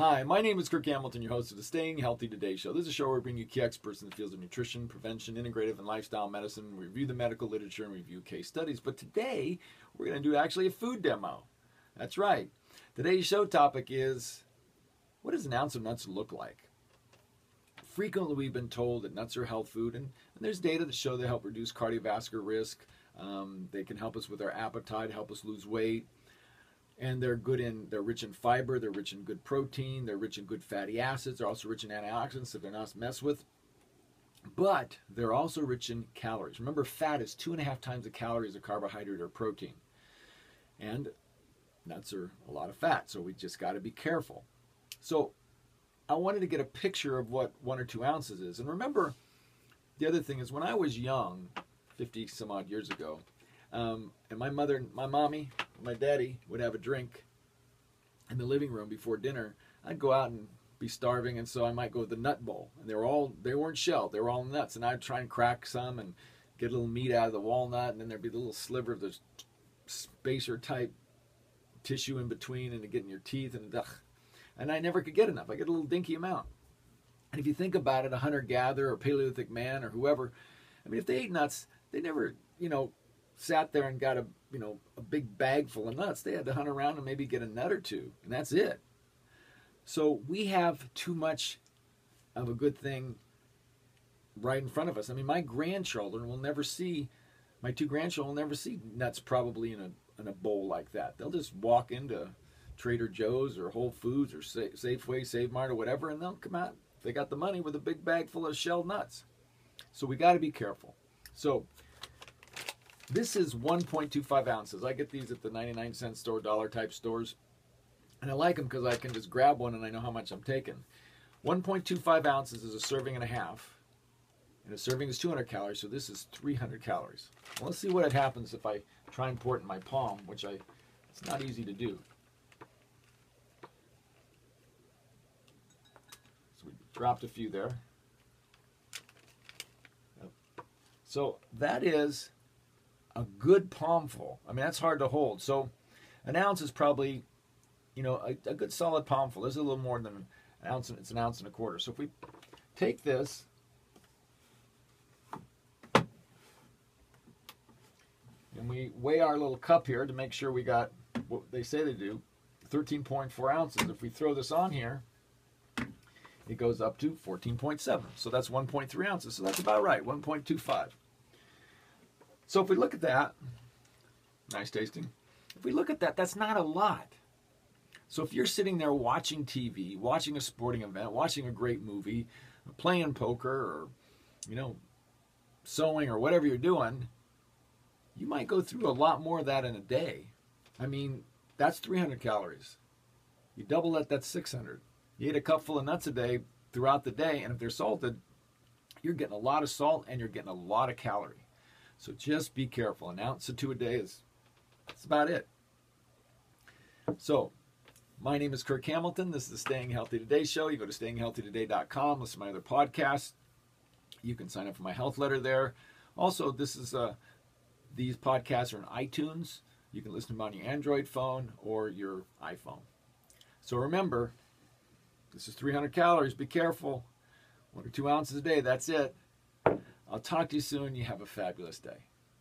Hi, my name is Kirk Hamilton, your host of the Staying Healthy Today show. This is a show where we bring you key experts in the fields of nutrition, prevention, integrative, and lifestyle medicine. We review the medical literature and review case studies. But today, we're going to do actually a food demo. That's right. Today's show topic is what does an ounce of nuts look like? Frequently, we've been told that nuts are health food, and, and there's data that show they help reduce cardiovascular risk. Um, they can help us with our appetite, help us lose weight and they're good in they're rich in fiber they're rich in good protein they're rich in good fatty acids they're also rich in antioxidants that they're not messed with. But they're also rich in calories. Remember fat is two and a half times the calories of carbohydrate or protein. And nuts are a lot of fat so we just got to be careful. So i wanted to get a picture of what one or two ounces is. And remember the other thing is when i was young 50 some odd years ago um, and my mother my mommy my daddy would have a drink in the living room before dinner, I'd go out and be starving, and so I might go to the nut bowl. And they were all they weren't shelled; they were all nuts. And I'd try and crack some and get a little meat out of the walnut, and then there'd be a little sliver of this spacer type tissue in between, and to get in your teeth, and ugh. and I never could get enough. I get a little dinky amount. And if you think about it, a hunter gatherer or Paleolithic man or whoever, I mean, if they ate nuts, they never, you know, sat there and got a you know a big bag full of nuts. They had to hunt around and maybe get a nut or two, and that's it. So we have too much of a good thing right in front of us. I mean, my grandchildren will never see my two grandchildren will never see nuts probably in a in a bowl like that. They'll just walk into Trader Joe's or Whole Foods or Safeway, Save Mart or whatever, and they'll come out. They got the money with a big bag full of shelled nuts. So we got to be careful. So this is 1.25 ounces. I get these at the 99 cent store, dollar type stores. And I like them because I can just grab one and I know how much I'm taking. 1.25 ounces is a serving and a half. And a serving is 200 calories, so this is 300 calories. Well, let's see what happens if I try and pour it in my palm, which I it's not easy to do. So we dropped a few there. So that is a good palmful. I mean, that's hard to hold. So an ounce is probably, you know, a, a good solid palmful. This is a little more than an ounce. It's an ounce and a quarter. So if we take this and we weigh our little cup here to make sure we got what they say they do, 13.4 ounces. If we throw this on here, it goes up to 14.7. So that's 1.3 ounces. So that's about right, 1.25. So if we look at that, nice tasting. If we look at that, that's not a lot. So if you're sitting there watching TV, watching a sporting event, watching a great movie, playing poker, or you know, sewing or whatever you're doing, you might go through a lot more of that in a day. I mean, that's 300 calories. You double that, that's 600. You eat a cup full of nuts a day throughout the day, and if they're salted, you're getting a lot of salt and you're getting a lot of calorie. So just be careful. An ounce or two a day is that's about it. So my name is Kirk Hamilton. This is the Staying Healthy Today show. You go to stayinghealthytoday.com, listen to my other podcasts. You can sign up for my health letter there. Also, this is uh, these podcasts are on iTunes. You can listen to them on your Android phone or your iPhone. So remember, this is 300 calories. Be careful. One or two ounces a day. That's it. I'll talk to you soon. You have a fabulous day.